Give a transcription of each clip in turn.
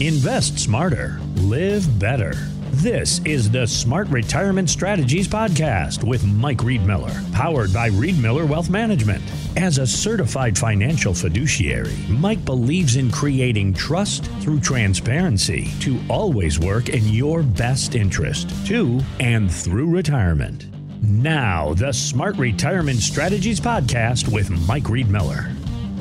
Invest smarter, live better. This is the Smart Retirement Strategies Podcast with Mike Riedmiller, powered by Riedmiller Wealth Management. As a certified financial fiduciary, Mike believes in creating trust through transparency to always work in your best interest, to and through retirement. Now, the Smart Retirement Strategies Podcast with Mike Riedmiller.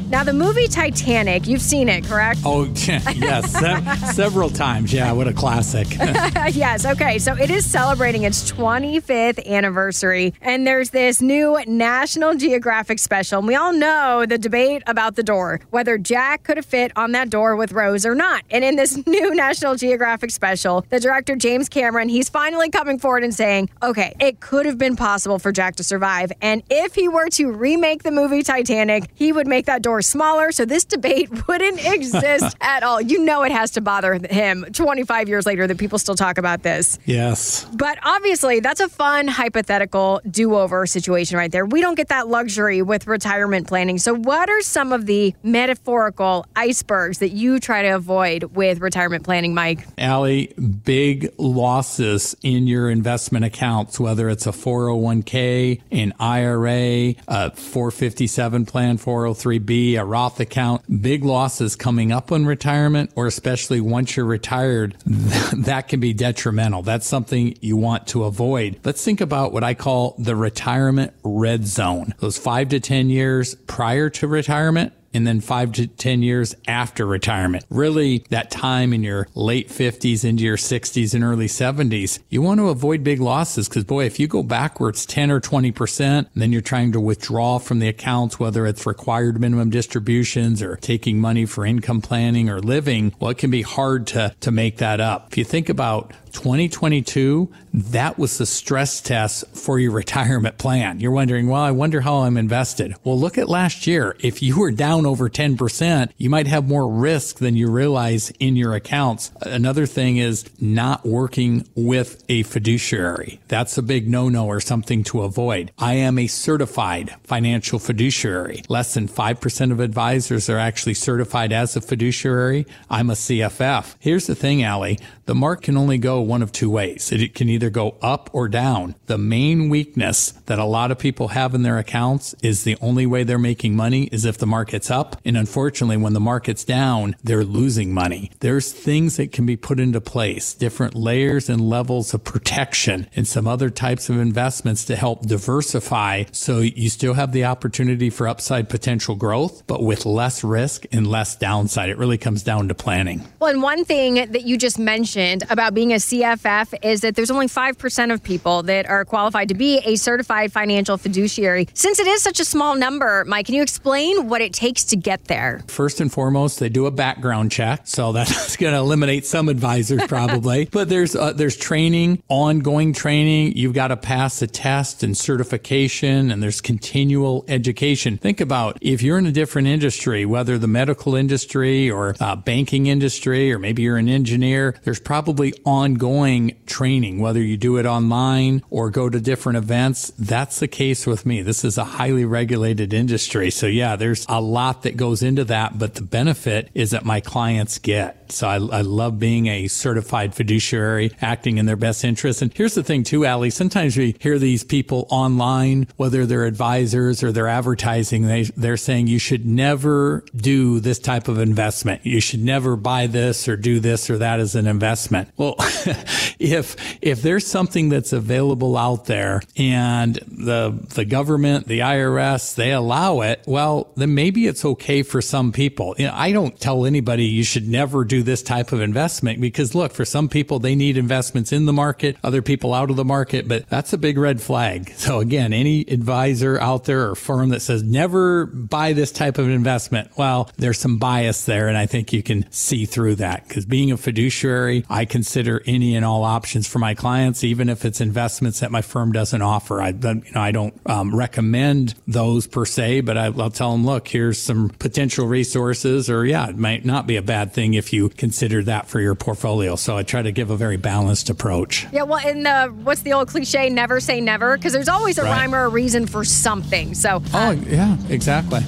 Now, the movie Titanic, you've seen it, correct? Oh, yes, se- several times. Yeah, what a classic. yes, okay. So it is celebrating its 25th anniversary, and there's this new National Geographic special. And we all know the debate about the door, whether Jack could have fit on that door with Rose or not. And in this new National Geographic special, the director, James Cameron, he's finally coming forward and saying, okay, it could have been possible for Jack to survive. And if he were to remake the movie Titanic, he would make that door smaller, so this debate wouldn't exist at all. You know it has to bother him 25 years later that people still talk about this. Yes. But obviously, that's a fun hypothetical do over situation right there. We don't get that luxury with retirement planning. So, what are some of the metaphorical icebergs that you try to avoid with retirement planning, Mike? Allie, big losses in your investment accounts, whether it's a 401k, an IRA, a 457 plan, 403b a Roth account, big losses coming up on retirement, or especially once you're retired, that can be detrimental. That's something you want to avoid. Let's think about what I call the retirement red zone. Those five to 10 years prior to retirement and then five to 10 years after retirement. Really, that time in your late 50s into your 60s and early 70s, you want to avoid big losses because, boy, if you go backwards 10 or 20%, then you're trying to withdraw from the accounts, whether it's required minimum distributions or taking money for income planning or living, well, it can be hard to, to make that up. If you think about 2022, that was the stress test for your retirement plan. You're wondering, well, I wonder how I'm invested. Well, look at last year. If you were down over 10%, you might have more risk than you realize in your accounts. Another thing is not working with a fiduciary. That's a big no-no or something to avoid. I am a certified financial fiduciary. Less than 5% of advisors are actually certified as a fiduciary. I'm a CFF. Here's the thing, Allie. The mark can only go one of two ways. It can either go up or down. The main weakness that a lot of people have in their accounts is the only way they're making money is if the market's up. And unfortunately, when the market's down, they're losing money. There's things that can be put into place, different layers and levels of protection and some other types of investments to help diversify so you still have the opportunity for upside potential growth, but with less risk and less downside. It really comes down to planning. Well, and one thing that you just mentioned about being a CFF is that there's only 5% of people that are qualified to be a certified financial fiduciary. Since it is such a small number, Mike, can you explain what it takes to get there? First and foremost, they do a background check. So that's going to eliminate some advisors probably. but there's uh, there's training, ongoing training. You've got to pass a test and certification and there's continual education. Think about if you're in a different industry, whether the medical industry or uh, banking industry or maybe you're an engineer, there's probably ongoing training, whether you do it online or go to different events. That's the case with me. This is a highly regulated industry. So yeah, there's a lot that goes into that, but the benefit is that my clients get. So I, I love being a certified fiduciary acting in their best interest. And here's the thing too, Allie. Sometimes we hear these people online, whether they're advisors or they're advertising, they, they're saying you should never do this type of investment. You should never buy this or do this or that as an investment. Well, if if there's something that's available out there and the the government, the IRS, they allow it, well, then maybe it's okay for some people. You know, I don't tell anybody you should never do this type of investment because look, for some people they need investments in the market, other people out of the market, but that's a big red flag. So again, any advisor out there or firm that says never buy this type of investment, well, there's some bias there and I think you can see through that because being a fiduciary, I consider any and all options for my clients, even if it's investments that my firm doesn't offer. I, you know, I don't um, recommend those per se, but I, will tell them, look, here's some potential resources, or yeah, it might not be a bad thing if you consider that for your portfolio. So I try to give a very balanced approach. Yeah, well, and the what's the old cliche? Never say never, because there's always a right. rhyme or a reason for something. So, uh, oh yeah, exactly.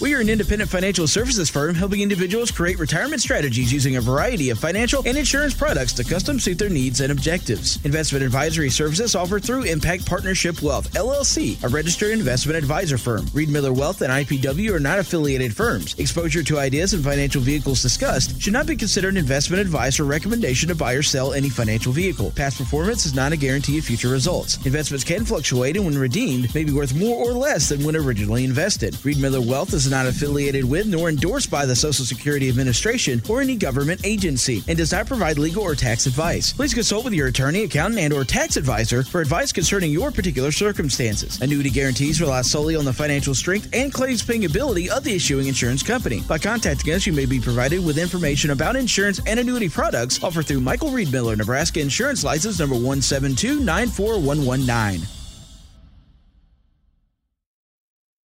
We are an independent financial services firm helping individuals create retirement strategies using a variety of financial and insurance products to custom suit their needs and objectives. Investment advisory services offered through Impact Partnership Wealth, LLC, a registered investment advisor firm. Riedmiller Wealth and IPW are not affiliated firms. Exposure to ideas and financial vehicles discussed should not be considered investment advice or recommendation to buy or sell any financial vehicle. Past performance is not a guarantee of future results. Investments can fluctuate and when redeemed may be worth more or less than when originally invested. Riedmiller Wealth is not affiliated with nor endorsed by the Social Security Administration or any government agency and does not provide legal or tax advice. Please consult with your attorney, accountant, and or tax advisor for advice concerning your particular circumstances. Annuity guarantees rely solely on the financial strength and claims paying ability of the issuing insurance company. By contacting us, you may be provided with information about insurance and annuity products offered through Michael Riedmiller, Nebraska Insurance License number 17294119.